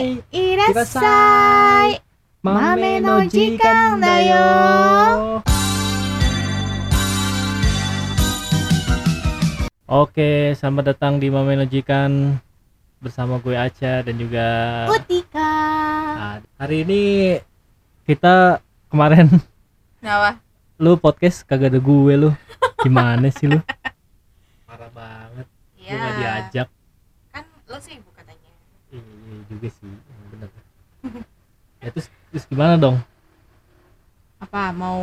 にいらっしゃい豆の時間だよ Oke, selamat datang di Mame Lojikan bersama gue Aca dan juga Putika Nah, hari ini kita kemarin Kenapa? lu podcast kagak ada gue lu. Gimana sih lu? Parah banget. Gue gak diajak. Kan lo sibuk katanya Iya iya juga sih, bener. ya terus terus gimana dong? Apa mau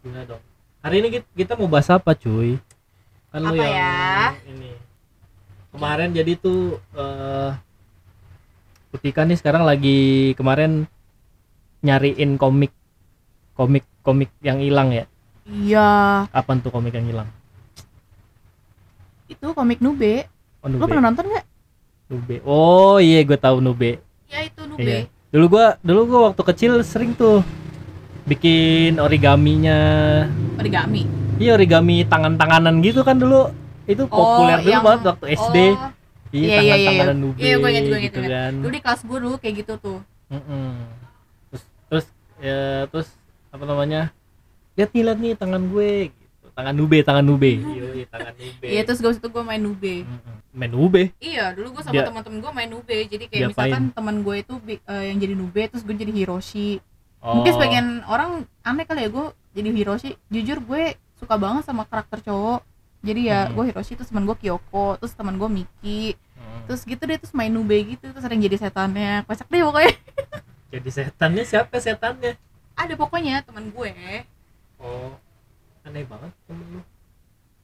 Gimana dong? Hari ini kita, kita mau bahas apa cuy? Kan lu Apa yang ya? ini. Kemarin jadi tuh eh Putika nih sekarang lagi kemarin nyariin komik komik komik yang hilang ya. Iya Kapan tuh komik yang hilang? Itu komik Nube Oh, Lo Nube. pernah nonton gak? Nube. Oh iya gue tahu Nube. Ya itu Nube Iya. Dulu gua dulu gua waktu kecil sering tuh bikin origaminya. Origami Iya origami tangan-tanganan gitu kan dulu. Itu populer dulu yang- banget waktu SD. oh, Iya, Iya, iya, iya, tangan-tanganan iya. nube Iya, gua inget, gua inget, gitu kan. Dulu di kelas gue dulu kayak gitu tuh Mm-mm. Terus terus ya terus apa namanya? Lihat nih, lihat nih tangan gue gitu. Tangan nube, tangan nube. Iya, tangan nube. Iya terus gue situ gue main Nube. Main nube. Iya dulu gue sama Dia- teman-teman gue main Nube Jadi kayak Diapain? misalkan teman gue itu eh, yang jadi Nube Terus gue jadi Hiroshi Oh. Mungkin sebagian orang aneh kali ya gue jadi Hiroshi Jujur gue suka banget sama karakter cowok Jadi ya Hmm. gue Hiroshi terus teman gue Kyoko Terus teman gue Miki Mm. Terus gitu deh terus main Nube gitu Terus sering jadi setannya Kocak deh pokoknya Jadi setannya siapa setannya? Ada pokoknya teman gue Oh, aneh banget temen lu.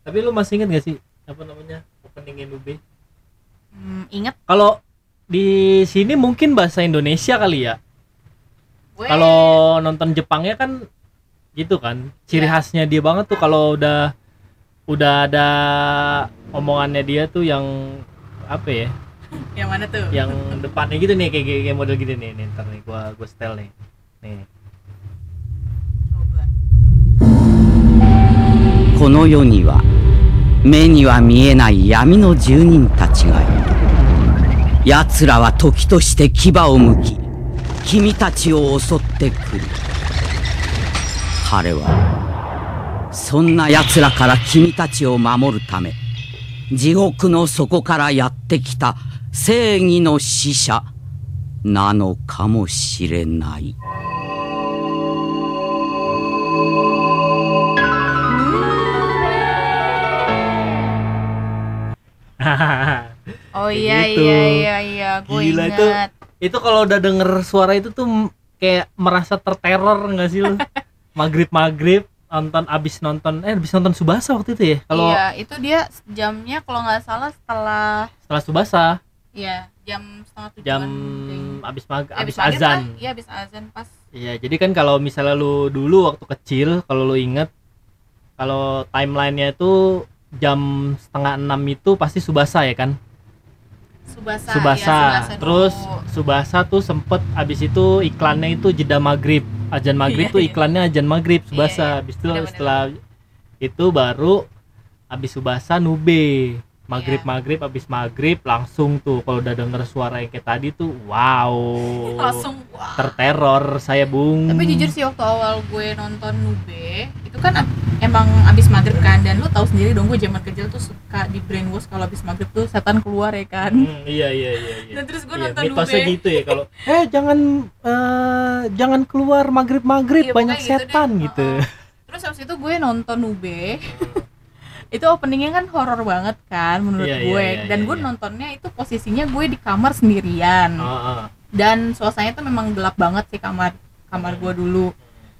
Tapi lu masih inget gak sih apa namanya openingnya Nube? hmm, Ingat Kalau di sini mungkin bahasa Indonesia kali ya. Kalau nonton Jepangnya kan gitu kan. Ciri Iya. khasnya dia banget tuh kalau udah udah ada omongannya dia tuh yang apa ya? Yang mana tuh? Yang depannya gitu nih kayak, kayak model gini nih. nih ntar nih gua gua setel nih. Nih. この世には目には見えない闇の住人たちがいる奴らは時として牙を向き君たちを襲ってくる彼はそんな奴らから君たちを守るため地獄の底からやってきた正義の使者なのかもしれない。Oh iya gitu. iya iya iya gue Gila, itu ingat. itu kalau udah denger suara itu tuh kayak merasa terteror nggak sih lu? Maghrib maghrib nonton abis nonton eh abis nonton subasa waktu itu ya? Kalau Iya itu dia jamnya kalau nggak salah setelah setelah subasa. Iya jam setengah tujuh jam abis mag abis azan. Iya abis azan pas. Iya jadi kan kalau misalnya lu dulu waktu kecil kalau lu inget kalau timelinenya itu jam setengah enam itu pasti subasa ya kan? Subasa subasa, iya, terus dulu. subasa tuh sempet abis itu iklannya itu jeda maghrib. Ajan maghrib Iya, tuh iya. iklannya ajan maghrib subasa. iya. abis itu Bener-bener. setelah itu baru abis subasa nube. Maghrib maghrib abis maghrib langsung tuh. Kalau udah denger suara yang kayak tadi tuh wow. Langsung wah terteror saya bung. Tapi jujur sih waktu awal gue nonton Nube itu kan emang abis maghrib kan dan lu tahu sendiri dong gue zaman kecil tuh suka di brainwash kalau abis maghrib tuh setan keluar ya kan Hmm, iya iya iya, iya. dan terus gue Iya, nonton mitosnya Nube gitu ya kalau eh jangan eh, jangan keluar maghrib maghrib Iya, banyak gitu setan deh. gitu, Heeh. terus habis itu gue nonton Nube itu openingnya kan horor banget kan menurut Iya, iya, gue iya, dan iya, gue iya. nontonnya itu posisinya gue di kamar sendirian Oh, oh. dan suasananya tuh memang gelap banget sih kamar kamar gue dulu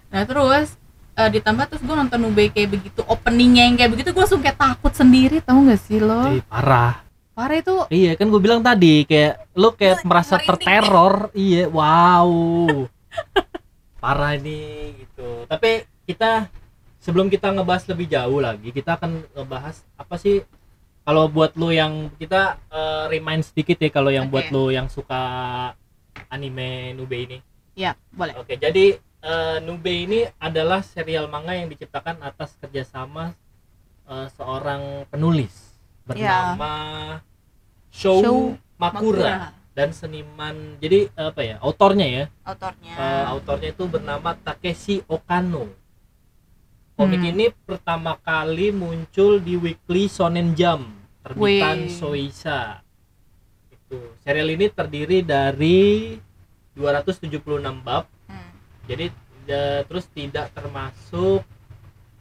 nah terus eh, ditambah terus gue nonton Nube kayak begitu openingnya yang kayak begitu gue langsung kayak takut sendiri tau gak sih lo Ih, parah parah itu Iya kan gue bilang tadi kayak lo kayak Lu merasa terteror. Iya, wow. Parah nih gitu. Tapi kita sebelum kita ngebahas lebih jauh lagi, kita akan ngebahas apa sih kalau buat lo yang kita eh, remind sedikit ya kalau yang buat Oke. lo yang suka anime Nube ini. ya boleh Oke, jadi eh, Nube ini adalah serial manga yang diciptakan atas kerjasama eh, seorang penulis bernama Shou, Shou Makura. Makura. dan seniman jadi apa ya autornya ya autornya Eh, autornya itu bernama Takeshi Okano komik Hmm. ini pertama kali muncul di Weekly Shonen Jump terbitan. Soisa itu serial ini terdiri dari 276 bab. Jadi da- terus tidak termasuk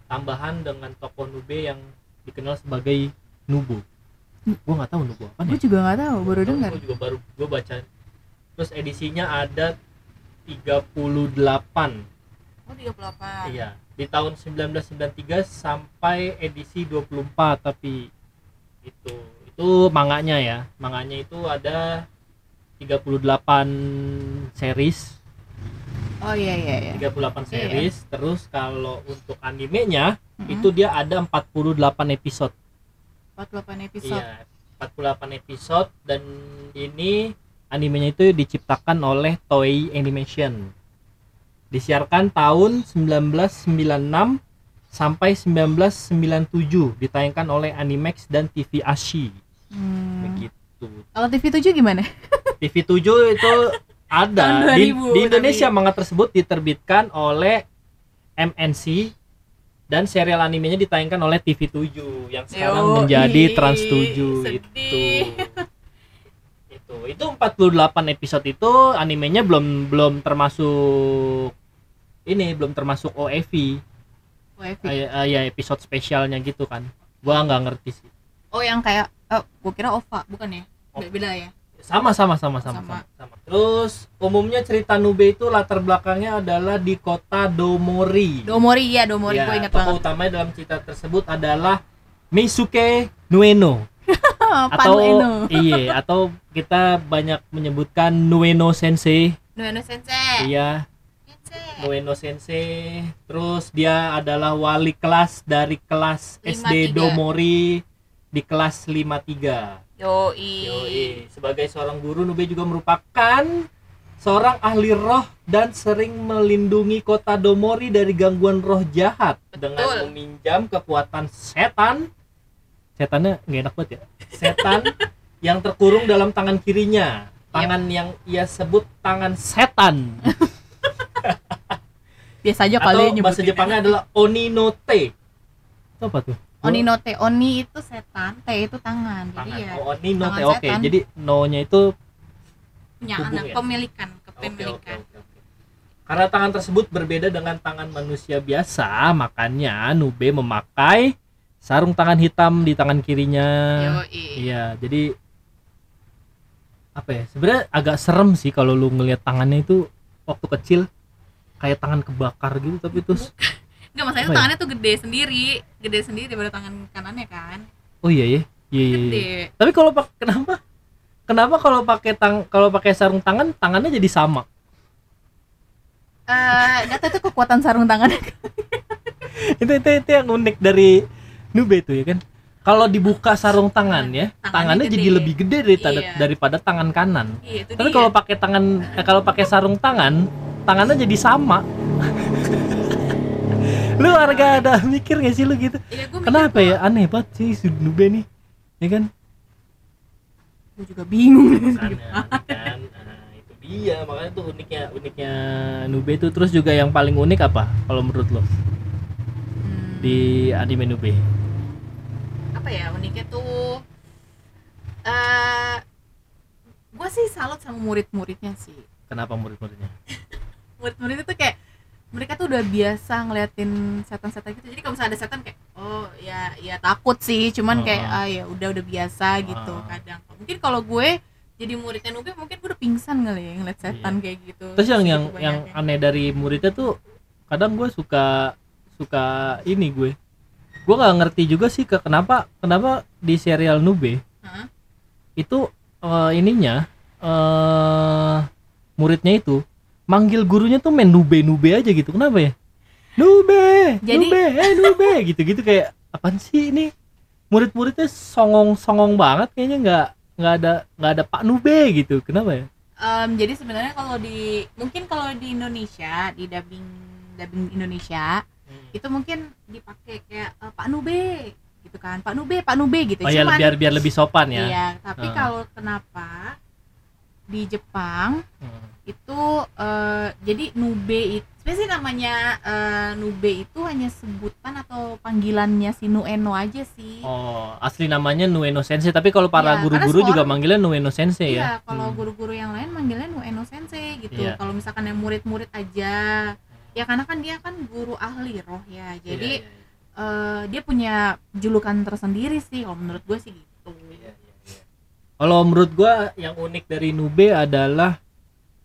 tambahan dengan tokoh Nube yang dikenal sebagai Nubu gua nggak tahu Nubu apa gue nih. juga nggak tahu baru dengar. Gua juga baru gua baca. Terus edisinya ada 38 oh 38 iya di tahun 1993 sampai edisi 24 tapi itu itu manganya ya. Manganya itu ada 38 series oh iya iya iya. 38 series. Terus kalau untuk animenya Mm-mm. itu dia ada 48 episode. 48 episode. Iya 48 episode. Dan ini animenya itu diciptakan oleh Toei Animation. Disiarkan tahun 1996 sampai 1997 ditayangkan oleh Animax dan TV Ashi. Hmm. begitu. Kalau TV 7 gimana? TV 7 itu ada di, 2000 di Indonesia tapi. manga tersebut diterbitkan oleh MNC dan serial animenya ditayangkan oleh TV 7 yang sekarang Yoi, menjadi Trans 7 sedih. itu. itu. Itu 48 episode itu animenya belum belum termasuk ini belum termasuk OEV. Kayak ya episode spesialnya gitu kan. Gua nggak ngerti sih. oh yang kayak oh gue kira OVA bukan ya. Be- beda ya sama sama sama sama Sama. sama, terus umumnya cerita Nube itu latar belakangnya adalah di kota Domori. Domori ya Domori Ya, gue ingat tokoh banget. utamanya dalam cerita tersebut adalah Misuke Nueno. Atau iya atau kita banyak menyebutkan Nueno Sensei. Nueno Sensei. Iya. Sensei. Nueno Sensei. Terus dia adalah wali kelas dari kelas SD 53. Domori di kelas 53 Yoi. Yoi. Sebagai seorang guru, Nube juga merupakan seorang ahli roh dan sering melindungi kota Domori dari gangguan roh jahat dengan Betul. meminjam kekuatan setan. Setannya nggak enak banget ya. Setan yang terkurung dalam tangan kirinya. Tangan yang ia sebut tangan setan. biasa aja Atau kali bahasa nyebutin. Jepangnya adalah Oninote. Apa tuh? Oni no te Oni itu setan Te itu tangan Tangan. jadi ya Oh, Oninote. tangan Oke, setan. jadi no-nya itu punya anak ya? pemilikan Oke, oke, kepemilikan oke, oke. Karena tangan tersebut berbeda dengan tangan manusia biasa, makanya Nube memakai sarung tangan hitam di tangan kirinya. Yoi. Iya, jadi apa ya? Sebenarnya agak serem sih kalau lu ngelihat tangannya itu waktu kecil kayak tangan kebakar gitu, tapi terus Enggak masalahnya Apa ya? tangannya tuh gede sendiri gede sendiri daripada tangan kanannya kan oh iya ya, iya iya. iya. gede Tapi kalau pak kenapa? Kenapa kalau pakai tang kalau pakai sarung tangan tangannya jadi sama? eh nggak tahu itu kekuatan sarung tangan itu itu itu yang unik dari Nube itu ya kan kalau dibuka sarung tangan ya Tangannya tangannya gede. jadi lebih gede daripada Iya. daripada tangan kanan iya itu tapi kalau pakai tangan eh, kalau pakai sarung tangan tangannya jadi sama lu warga ada mikir gak sih lu gitu? Iya, gua mikir kenapa ya? aneh banget sih si Nube nih ya kan? Gua juga bingung. Kan? Nah, itu dia. Makanya tuh uniknya uniknya Nube itu terus juga yang paling unik apa kalau menurut lo? Hmm, di anime Nube apa ya uniknya tuh eh gua sih salut sama murid-muridnya sih. Kenapa murid-muridnya? Murid-murid itu kayak mereka tuh udah biasa ngeliatin setan-setan gitu. Jadi kalau misalnya ada setan kayak oh ya ya takut sih. Cuman kayak Ah. ya udah udah biasa gitu kadang. Mungkin kalau gue jadi muridnya Nuge mungkin gue udah pingsan kali ya ngeliat setan Iya. kayak gitu. Terus yang yang yang aneh dari muridnya tuh kadang gue suka suka ini gue. Gue nggak ngerti juga sih ke kenapa kenapa di serial Nube Hah? itu eh, ininya eh muridnya itu manggil gurunya tuh main Nube Nube aja gitu. Kenapa ya? Nube Jadi- Nube eh Nube gitu gitu kayak apaan sih ini? Murid-muridnya songong songong banget kayaknya. Nggak nggak ada nggak ada Pak Nube gitu. Kenapa ya? Em, jadi sebenarnya kalau di mungkin kalau di Indonesia di dubbing dubbing Indonesia itu mungkin dipakai kayak eh, Pak Nube gitu kan. Pak Nube Pak Nube gitu. Oh ya Cuman- biar biar lebih sopan ya. Iya, tapi Ah. kalau kenapa di Jepang Hmm. itu eh, jadi nube itu sebenarnya sih namanya eh, nube itu hanya sebutan atau panggilannya si Nueno aja sih Oh, asli namanya Nueno Sensei, tapi kalau para Iya, guru-guru karena juga manggilnya Nueno Sensei Iya, ya. kalau Hmm. guru-guru yang lain manggilnya Nueno Sensei gitu. Iya. Kalau misalkan yang murid-murid aja, ya karena kan dia kan guru ahli roh ya. Jadi Iya, iya, eh, dia punya julukan tersendiri sih. Kalau menurut gue sih gitu. Kalau menurut gua yang unik dari Nube adalah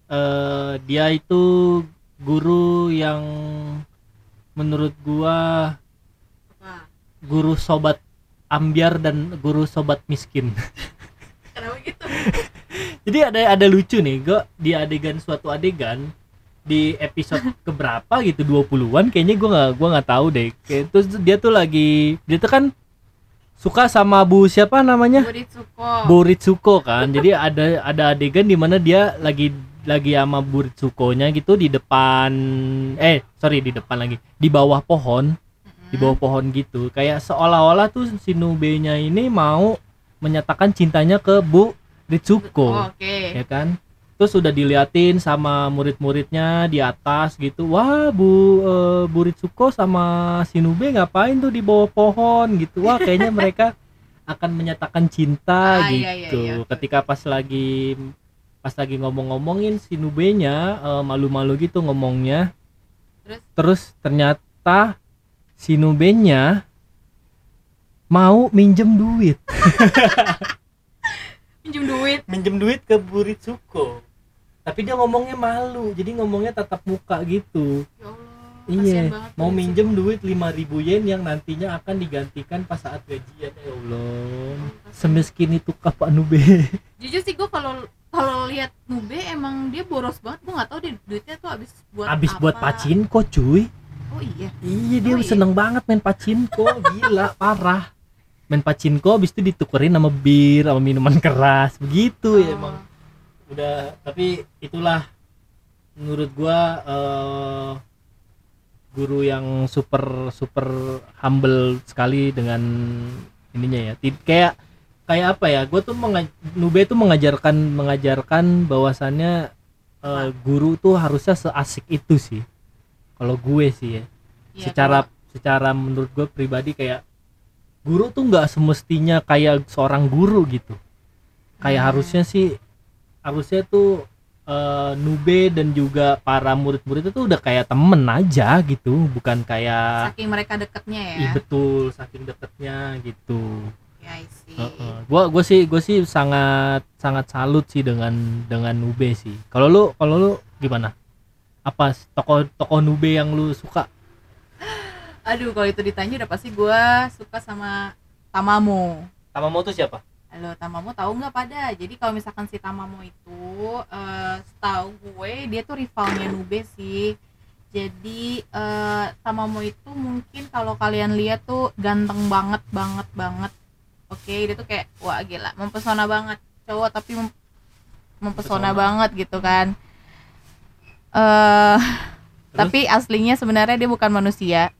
eh dia itu guru yang menurut gua Apa? guru sobat ambiar dan guru sobat miskin. Kenapa gitu? Jadi ada ada lucu nih, gua di adegan suatu adegan di episode keberapa gitu 20-an kayaknya gua nggak gua nggak tahu deh. Kayak terus dia tuh lagi dia tuh kan suka sama Bu siapa namanya? Buritsuko. Bu Ritsuko kan. Jadi ada ada adegan di mana dia lagi lagi sama Bu Ritsuko-nya gitu di depan eh sorry di depan lagi di bawah pohon di bawah pohon gitu kayak seolah-olah tuh si Nube-nya ini mau menyatakan cintanya ke Bu Ritsuko Oh, Oke. ya kan terus udah diliatin sama murid-muridnya di atas gitu. Wah Bu eh, Bu Ritsuko sama si Nube ngapain tuh di bawah pohon gitu? Wah kayaknya mereka akan menyatakan cinta Ah, iya, iya, gitu iya. ketika pas lagi pas lagi ngomong-ngomongin si Nube-nya eh, malu-malu gitu ngomongnya. Terus? terus ternyata si Nube-nya mau minjem duit Pinjam duit. minjem duit ke Buritsuko tapi dia ngomongnya malu jadi ngomongnya tatap muka gitu Ya Allah. iya mau minjem duit 5000 yen yang nantinya akan digantikan pas saat gajian ya Allah semiskin itu Pak Nube Jujur sih gue kalau kalau lihat Nube emang dia boros banget. Gue nggak tahu dia duitnya tuh habis buat habis apa. buat pacinko cuy Oh iya. iya dia Oh, iya. seneng banget main pacinko gila parah main pacinko habis itu ditukerin sama bir sama minuman keras. Begitu ya Oh. emang. Udah tapi itulah. Menurut gua eh, guru yang super super humble sekali dengan ininya ya. Kayak kayak apa ya? Gue tuh Nube tuh mengajarkan mengajarkan bahwasannya eh, guru tuh harusnya seasik itu sih. Kalau gue sih ya. Iya, secara secara menurut gue pribadi kayak guru tuh nggak semestinya kayak seorang guru gitu kayak Hmm. harusnya sih harusnya tuh eh, Nube dan juga para murid-murid itu udah kayak temen aja gitu bukan kayak saking mereka deketnya ya. ih betul saking deketnya gitu Ya, I see. Heeh. gua gua sih gua sih sangat sangat salut sih dengan dengan Nube sih kalau lu kalau lu gimana apa tokoh tokoh Nube yang lu suka Aduh, kalau itu ditanya udah pasti gue suka sama Tamamo. Tamamo tuh siapa Halo, Tamamo tahu nggak pada? Jadi kalau misalkan si Tamamo itu, eh setahu gue dia tuh rivalnya Nube sih. Jadi eh Tamamo itu mungkin kalau kalian lihat tuh ganteng banget banget banget. Oke, dia tuh kayak wah gila, mempesona banget cowok tapi mem- mempesona Mempesona. banget gitu kan. Eh Terus? tapi aslinya sebenarnya dia bukan manusia.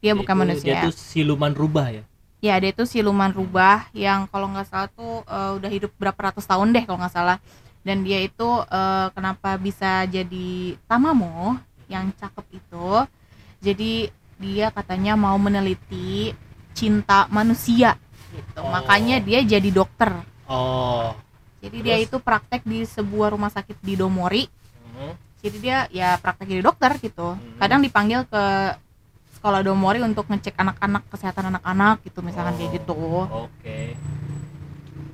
Dia bukan Itu- manusia. dia tuh siluman rubah ya Ya dia itu siluman rubah yang kalau nggak salah tuh eh, udah hidup berapa ratus tahun deh kalau nggak salah. Dan dia itu eh, kenapa bisa jadi Tamamo yang cakep itu. Jadi dia katanya mau meneliti cinta manusia gitu. Oh. Makanya dia jadi dokter. oh Jadi dia Terus? itu praktek di sebuah rumah sakit di Domori. Hmm. Jadi dia ya praktek jadi dokter gitu. Hmm. Kadang dipanggil ke sekolah Domori untuk ngecek anak-anak kesehatan anak-anak gitu misalkan kayak Oh. gitu. oke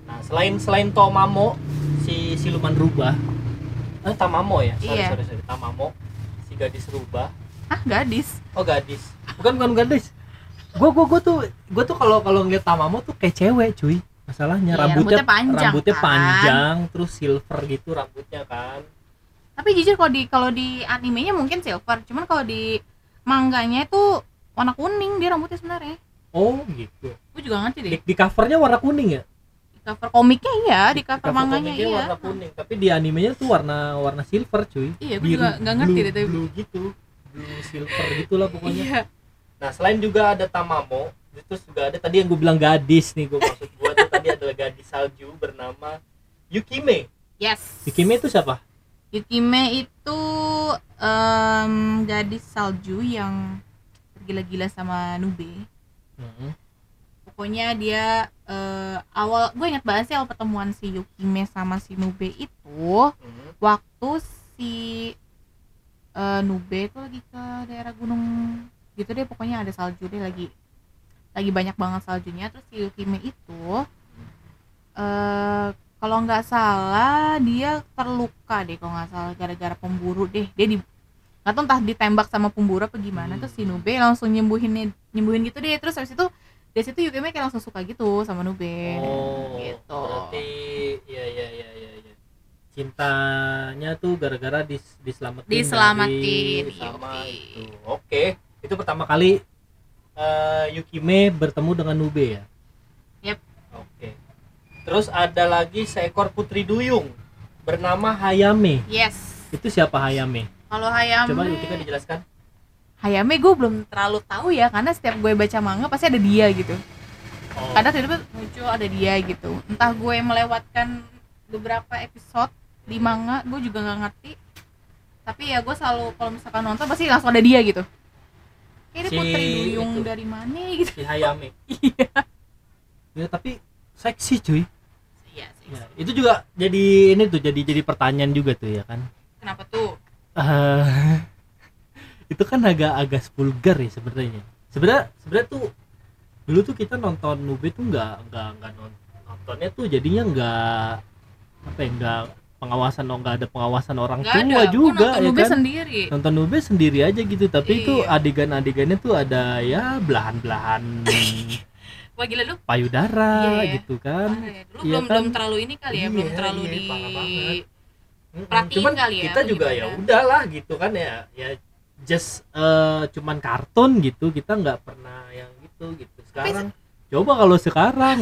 nah selain selain Tomamo si siluman rubah eh Tamamo ya sorry Iya. sorry sorry Tamamo si gadis rubah Ah gadis. oh gadis bukan bukan gadis gua gua gua tuh gua tuh kalau kalau ngeliat Tamamo tuh kayak cewek cuy masalahnya Iya, rambutnya rambutnya panjang, rambutnya kan? panjang terus silver gitu rambutnya kan Tapi jujur kalau di kalau di animenya mungkin silver, cuman kalau di mangganya itu warna kuning dia rambutnya sebenarnya. oh gitu Gue juga ngerti deh. di, di covernya warna kuning ya Di cover komiknya iya, di cover, manganya komiknya iya. warna kuning tapi di animenya tuh warna warna silver cuy Iya, gue juga nggak ngerti blue, deh tapi. blue gitu blue silver gitulah pokoknya Iya. nah selain juga ada Tamamo terus juga ada tadi yang gue bilang gadis nih gue maksud gue tuh tadi adalah gadis salju bernama Yukime yes Yukime itu siapa Yukime itu em, gadis salju yang tergila-gila sama Nube Mhm. pokoknya dia eh, awal gue ingat banget sih awal pertemuan si Yukime sama si Nube itu Mhm. waktu si eh, Nube itu lagi ke daerah gunung gitu deh pokoknya ada salju deh lagi lagi banyak banget saljunya terus si Yukime itu eh kalau nggak salah dia terluka deh kalau nggak salah gara-gara pemburu deh dia di nggak tahu entah ditembak sama pemburu apa gimana Hmm. terus si Nube langsung nyembuhin nyembuhin gitu deh terus habis itu dari situ Yukime kayak langsung suka gitu sama Nube Oh, gitu berarti ya ya ya ya ya. Cintanya tuh gara-gara dis, diselamatin Diselamatin, dari sama itu. Oke, itu pertama kali eh, Yukime bertemu dengan Nube ya. Yep. Oke. Terus ada lagi seekor putri duyung bernama Hayame. yes Itu siapa Hayame? kalau Hayame Coba Yutika dijelaskan. Hayame gue belum terlalu tahu ya karena setiap gue baca manga pasti ada dia gitu Oh, kadang tiba-tiba muncul ada dia gitu entah gue melewatkan beberapa episode di manga gue juga nggak ngerti tapi ya gue selalu kalau misalkan nonton pasti langsung ada dia gitu ini Si putri duyung itu. dari mana gitu si Hayame. iya Ya, tapi seksi cuy. Iya Ya, itu juga jadi ini tuh jadi jadi pertanyaan juga tuh ya kan. kenapa tuh Eh, itu kan agak agak vulgar ya sebenarnya. Sebenarnya sebenarnya tuh dulu tuh kita nonton Nube tuh nggak nggak nggak non- nontonnya tuh jadinya nggak apa ya nggak pengawasan nggak ada pengawasan orang nggak tua ada juga nonton ya Nube kan sendiri nonton Nube sendiri aja gitu tapi itu Iya. adegan-adegannya tuh ada ya belahan-belahan wah gila lu payudara Iya, iya. gitu kan ya. lu Iya belum kan? belum terlalu ini kali ya belum Iya, terlalu iya, di. Perhatiin cuman kali ya, kita juga gimana? ya udahlah gitu kan ya ya just eh, cuman kartun gitu kita nggak pernah yang gitu gitu sekarang coba kalau sekarang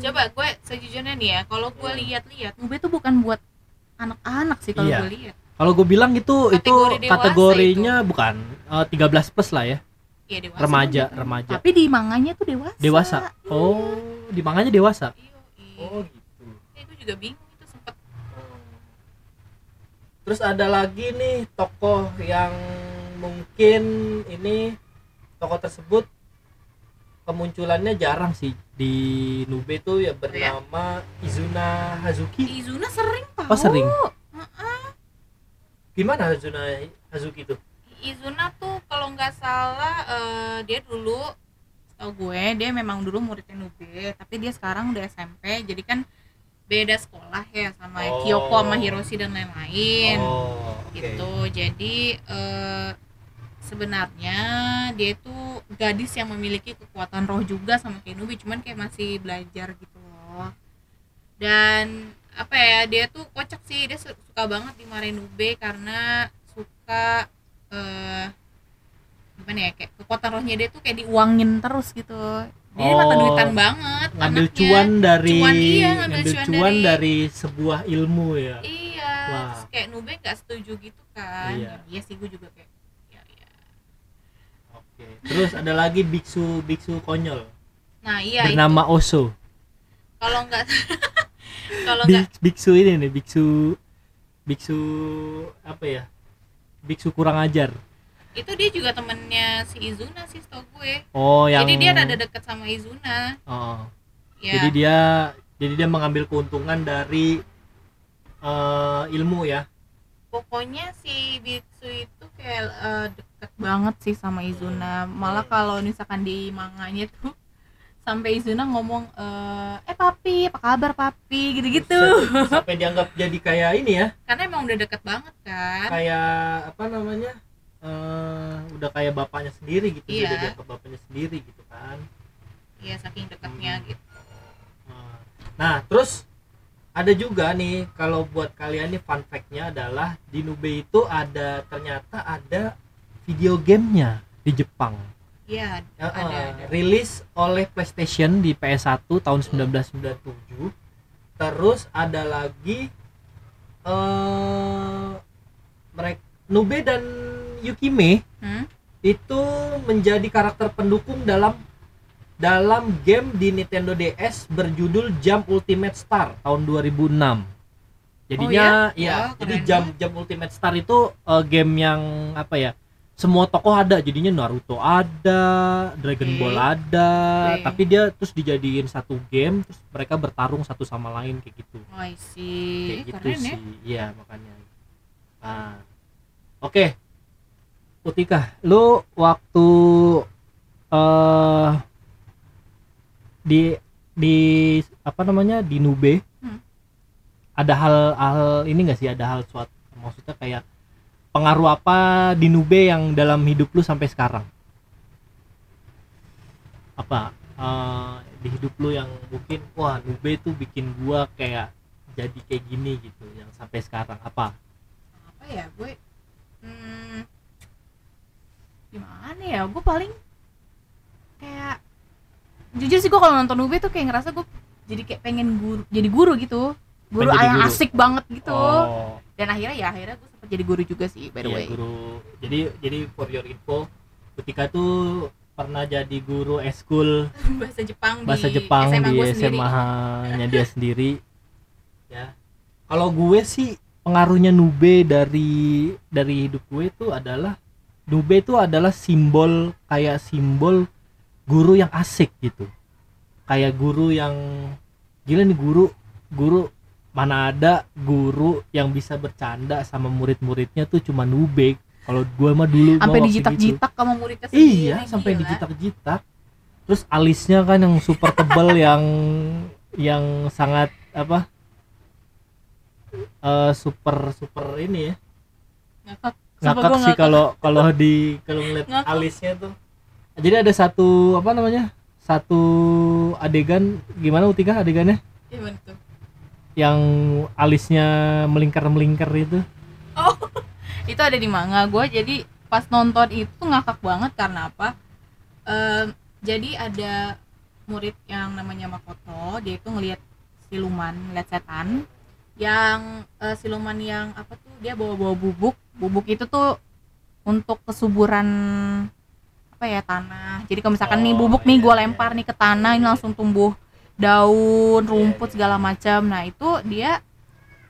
coba gue sejujurnya nih ya kalau gue lihat-lihat Nube itu bukan buat anak-anak sih kalau Iya. gue lihat kalau gue bilang itu itu Kategori dewasa kategorinya bukan eh, 13 plus lah ya Iya dewasa remaja gitu. remaja tapi di manganya tuh dewasa dewasa oh di manganya dewasa Iya, oh iya. gitu Eh, gue juga bingung itu sempet Terus ada lagi nih tokoh yang mungkin ini tokoh tersebut kemunculannya jarang sih di Nube tuh ya bernama Izuna Hazuki. Izuna sering tau Oh, sering. Heeh. Gimana Izuna Hazuki tuh? Izuna tuh nggak salah eh, dia dulu tau gue dia memang dulu muridnya Nube tapi dia sekarang udah SMP jadi kan beda sekolah ya sama Oh. Kyoko sama Hiroshi dan lain-lain Oh, oke. gitu jadi eh, sebenarnya dia itu gadis yang memiliki kekuatan roh juga sama kayak Nubi cuman kayak masih belajar gitu loh dan apa ya dia tuh kocak sih dia su- suka banget dimarahin Nube karena suka eh gimana ya kayak kekuatan rohnya dia tuh kayak diuangin terus gitu dia Oh, mata duitan banget Ngambil anaknya. cuan dari Cuan, iya, ngambil cuan cuan dari- dari sebuah ilmu ya. iya Wah. terus kayak Nube nggak setuju gitu kan Iya. iya sih gue juga kayak ya, ya. Oke. Terus ada lagi biksu biksu konyol nah iya itu bernama Oso. kalau nggak kalau nggak Bik- biksu ini nih biksu biksu apa ya biksu kurang ajar itu dia juga temennya si Izuna sih tau gue. Oh yang jadi dia rada deket sama Izuna. Oh, ya. Jadi dia jadi dia mengambil keuntungan dari eh, ilmu ya? Pokoknya si Biksu itu kayak eh, deket banget sih sama Izuna. Malah kalau misalkan di manganya tuh sampai Izuna ngomong eh eh papi apa kabar papi? gitu-gitu. Sampai dianggap jadi kayak ini ya? Karena emang udah deket banget kan. Kayak apa namanya eh, udah kayak bapaknya sendiri gitu Iya. dia dianggap bapaknya sendiri gitu kan iya saking deketnya Hmm. gitu Nah, terus ada juga nih kalau buat kalian nih fun fact-nya adalah di Nube itu ada ternyata ada video gamenya di Jepang. iya Ya, ada eh, ada rilis oleh PlayStation di PS1 tahun 1997. Terus ada lagi eh mereka Nube dan Yukime Hmm? itu menjadi karakter pendukung dalam dalam game di Nintendo DS berjudul Jump Ultimate Star tahun 2006. jadinya Oh, iya? ya Wah, jadi jam jam Ultimate Star itu eh, game yang apa ya semua tokoh ada jadinya Naruto ada Dragon Oke. Ball ada Oke. tapi dia terus dijadiin satu game terus mereka bertarung satu sama lain kayak gitu Oh, I see. kayak gitu ya. sih iya makanya nah oke Utika lu waktu eh di di apa namanya di Nube Hmm. ada hal-hal ini enggak sih? Ada hal suatu maksudnya kayak pengaruh apa di Nube yang dalam hidup lu sampai sekarang? Apa eh, di hidup lu yang mungkin wah Nube tuh bikin gua kayak jadi kayak gini gitu yang sampai sekarang apa? Apa ya gue hmm, gimana ya? Gue paling kayak jujur sih gue kalau nonton UB tuh kayak ngerasa gue jadi kayak pengen guru jadi guru gitu. Guru Pengen yang guru. asik banget gitu. Oh. Dan akhirnya ya akhirnya gue sempet jadi guru juga sih by the iya, way. guru. Jadi jadi for your info ketika tuh pernah jadi guru eskul bahasa Jepang bahasa di Jepang SMA di sendiri. SMA-nya dia sendiri. Ya. Kalau gue sih pengaruhnya Nube dari dari hidup gue itu adalah Nube itu adalah simbol kayak simbol guru yang asik gitu kayak guru yang gila nih guru guru mana ada guru yang bisa bercanda sama murid-muridnya tuh cuma Nube kalau gue mah dulu sampai dijitak-jitak sama muridnya sendiri Iya, sampai dijitak-jitak. Terus alisnya kan yang super tebal yang yang sangat apa? eh super super ini ya. ngakak Ngakak sih kalau kalau di kalau ngeliat Ngakak. alisnya tuh. Jadi ada satu apa namanya? Satu adegan gimana Utika adegannya? Gimana tuh? Yang alisnya melingkar-melingkar itu. Oh, itu ada di manga gue jadi pas nonton itu ngakak banget karena apa Em, jadi ada murid yang namanya Makoto dia itu ngelihat siluman ngeliat setan yang eh, siluman yang apa dia bawa-bawa bubuk bubuk itu tuh untuk kesuburan apa ya tanah jadi kalau misalkan nih Oh, bubuk nih iya, gue iya, lempar iya. nih ke tanah ini langsung tumbuh daun Iya, rumput iya. segala macam nah itu dia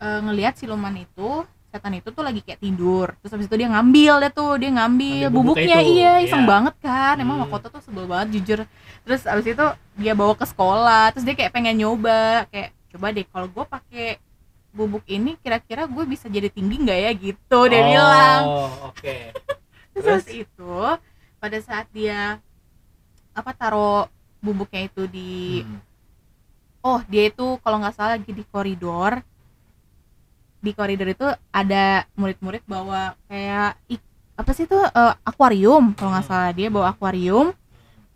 eh, ngelihat siluman itu setan itu tuh lagi kayak tidur terus habis itu dia ngambil deh tuh dia ngambil Ngambil bubuknya bubuknya itu, iya iseng iya. banget kan emang Hmm. Makoto tuh sebel banget jujur terus abis itu dia bawa ke sekolah terus dia kayak pengen nyoba kayak coba deh kalau gue pakai bubuk ini kira-kira gue bisa jadi tinggi nggak ya gitu dia Oh, bilang oke. terus habis itu pada saat dia apa taruh bubuknya itu di Hmm. oh dia itu kalau nggak salah lagi di koridor di koridor itu ada murid-murid bawa kayak apa sih itu eh, akuarium kalau nggak Hmm. salah dia bawa akuarium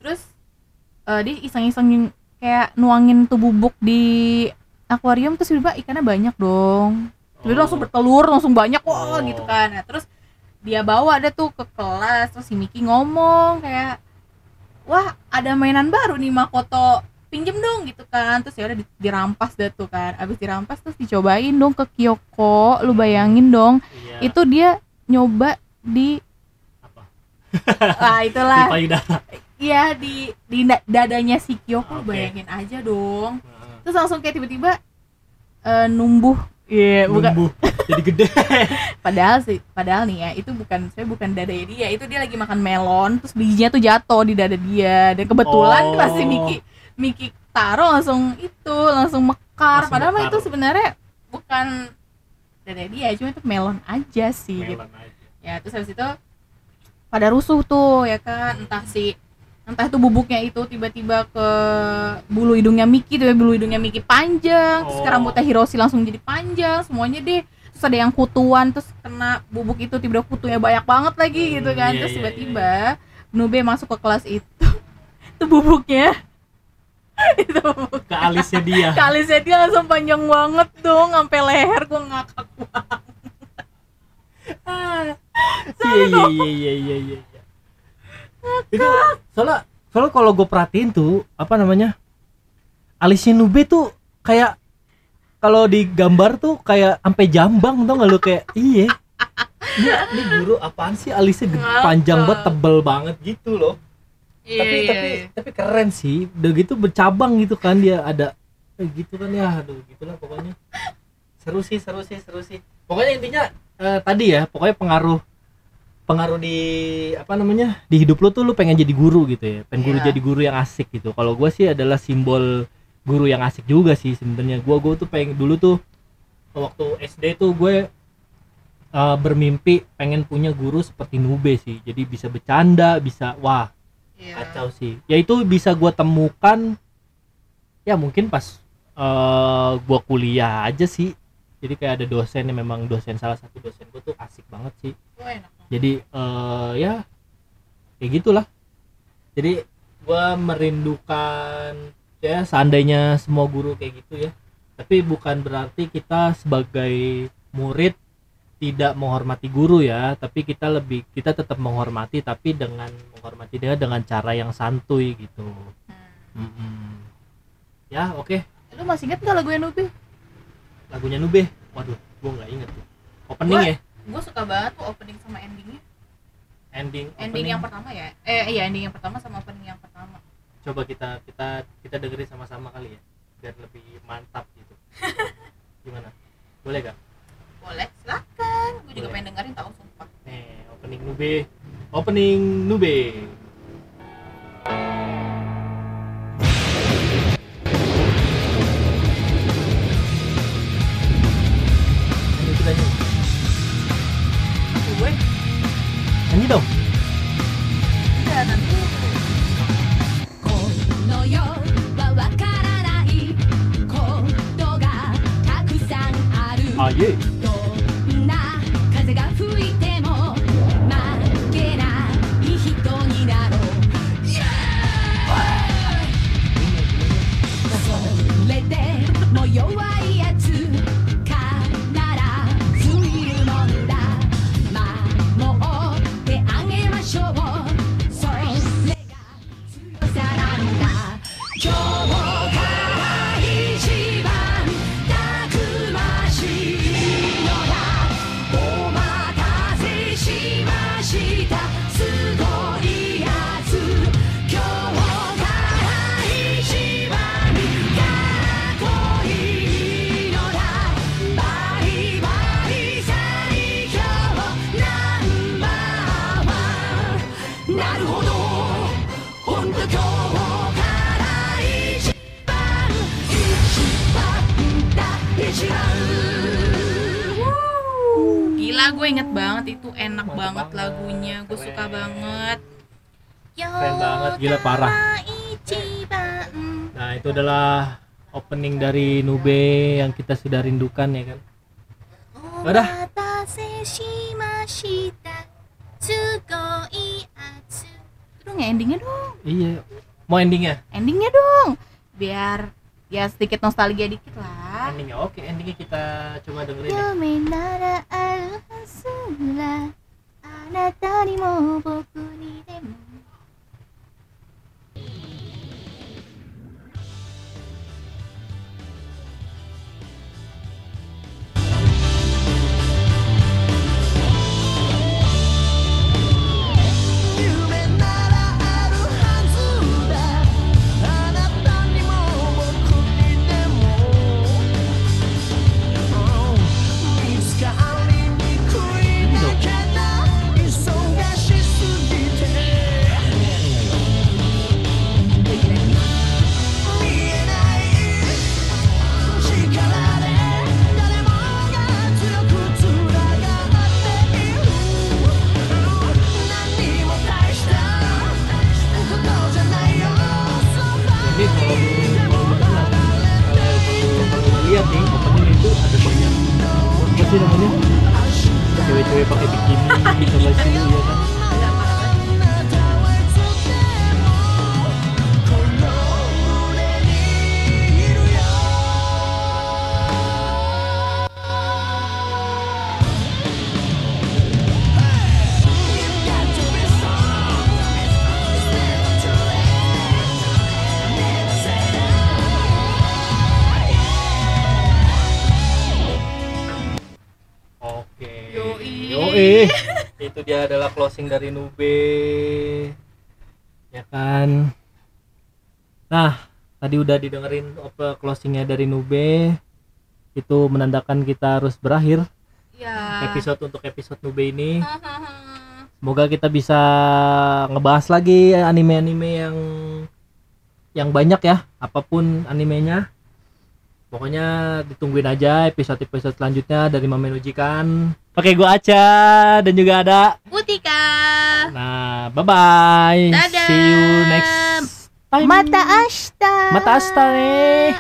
terus eh, dia iseng-iseng kayak nuangin tuh bubuk di akuarium terus tiba ikannya banyak dong tiba Oh. langsung bertelur langsung banyak wah Oh. gitu kan nah, terus dia bawa ada tuh ke kelas terus si Miki ngomong kayak wah ada mainan baru nih Makoto pinjem dong gitu kan terus ya udah di- dirampas deh tuh kan abis dirampas terus dicobain dong ke Kyoko lu bayangin dong Iya. itu dia nyoba di apa? ah Di itulah payudara. iya di di da- dadanya si Kyoko Oke. bayangin aja dong Heeh. Terus langsung kayak tiba-tiba eh, numbuh iya bukan Numbuh, jadi gede. padahal sih padahal nih ya itu bukan saya bukan dadanya dia itu dia lagi makan melon terus bijinya tuh jatuh di dada dia dan kebetulan Oh. pas si Miki Miki taruh langsung itu langsung mekar Langsung padahal mekar. itu sebenarnya bukan dada dia cuma itu melon aja sih gitu. Melon aja. ya terus habis itu pada rusuh tuh ya kan entah si entah itu bubuknya itu tiba-tiba ke bulu hidungnya Miki tuh ya bulu hidungnya Miki panjang terus Oh. ke rambutnya Hiroshi langsung jadi panjang semuanya deh. Terus ada yang kutuan terus kena bubuk itu tiba-tiba kutunya banyak banget lagi Hmm, gitu kan. iya, terus iya, tiba-tiba Nube masuk ke kelas itu. Itu bubuknya. Itu bubuk Ke alisnya dia. kalisnya dia langsung panjang banget dong sampai leher gua ngakak banget. Iya iya iya iya iya iya. Itu soalnya soalnya kalau gue perhatiin tuh apa namanya alisnya Nube tuh kayak kalau digambar tuh kayak sampai jambang tau gak lu? Kayak iya. Ini, ini guru apaan sih? Alisnya panjang banget tebel banget gitu loh. Iya, tapi tapi tapi keren sih. Udah gitu bercabang gitu kan dia ada eh, gitu kan ya. Aduh gitulah pokoknya. Seru sih seru sih seru sih. Pokoknya intinya eh, tadi ya pokoknya pengaruh pengaruh di apa namanya di hidup lu tuh lu pengen jadi guru gitu ya pengen guru Iya. jadi guru yang asik gitu kalau gua sih adalah simbol guru yang asik juga sih sebenarnya gua gua tuh pengen dulu tuh waktu SD tuh gue eh, bermimpi pengen punya guru seperti Nube sih jadi bisa bercanda bisa wah Iya. kacau sih ya itu bisa gua temukan ya mungkin pas eh gua kuliah aja sih jadi kayak ada dosen yang memang dosen salah satu dosen gua tuh asik banget sih Oh, enak. Jadi eh ya kayak gitulah. Jadi gua merindukan ya seandainya semua guru kayak gitu ya. Tapi bukan berarti kita sebagai murid tidak menghormati guru ya. Tapi kita lebih kita tetap menghormati tapi dengan menghormati dia dengan cara yang santuy gitu. Hmm. Mm-mm. ya oke. Lu masih inget gak lagu Nubi? lagunya Nube waduh gua nggak inget tuh. Opening Gua- ya Gue suka banget tuh opening sama endingnya. ending Ending opening. yang pertama ya? Eh iya ending yang pertama sama opening yang pertama. coba kita kita kita dengerin sama-sama kali ya biar lebih mantap gitu gimana boleh gak Boleh, silakan. Gue juga pengen dengerin tahu sumpah. nih opening nube opening nube 2동 아예 なるほどほんと今日から一番一番だ一番 Gila gue inget banget itu enak Mantap banget banget. lagunya Gue Keren. suka banget Keren banget, gila, parah. Ichiban. nah itu adalah opening dari nube yang kita sudah rindukan ya kan Udah. dong ya endingnya dong. Iya. Mau endingnya? Endingnya dong. Biar ya sedikit nostalgia dikit lah. Endingnya oke endingnya kita coba dengerin ya. Dia adalah closing dari Nube. Ya kan? Nah tadi udah didengerin apa closingnya dari Nube. Itu menandakan kita harus berakhir ya episode untuk episode Nube ini. Semoga kita bisa ngebahas lagi anime-anime yang yang banyak ya apa pun animenya. Pokoknya ditungguin aja episode-episode selanjutnya dari Mamen Ujikan pakai gua Aca dan juga ada Utika. Nah bye bye Dadah. see you next time. Mata ashta mata asta nih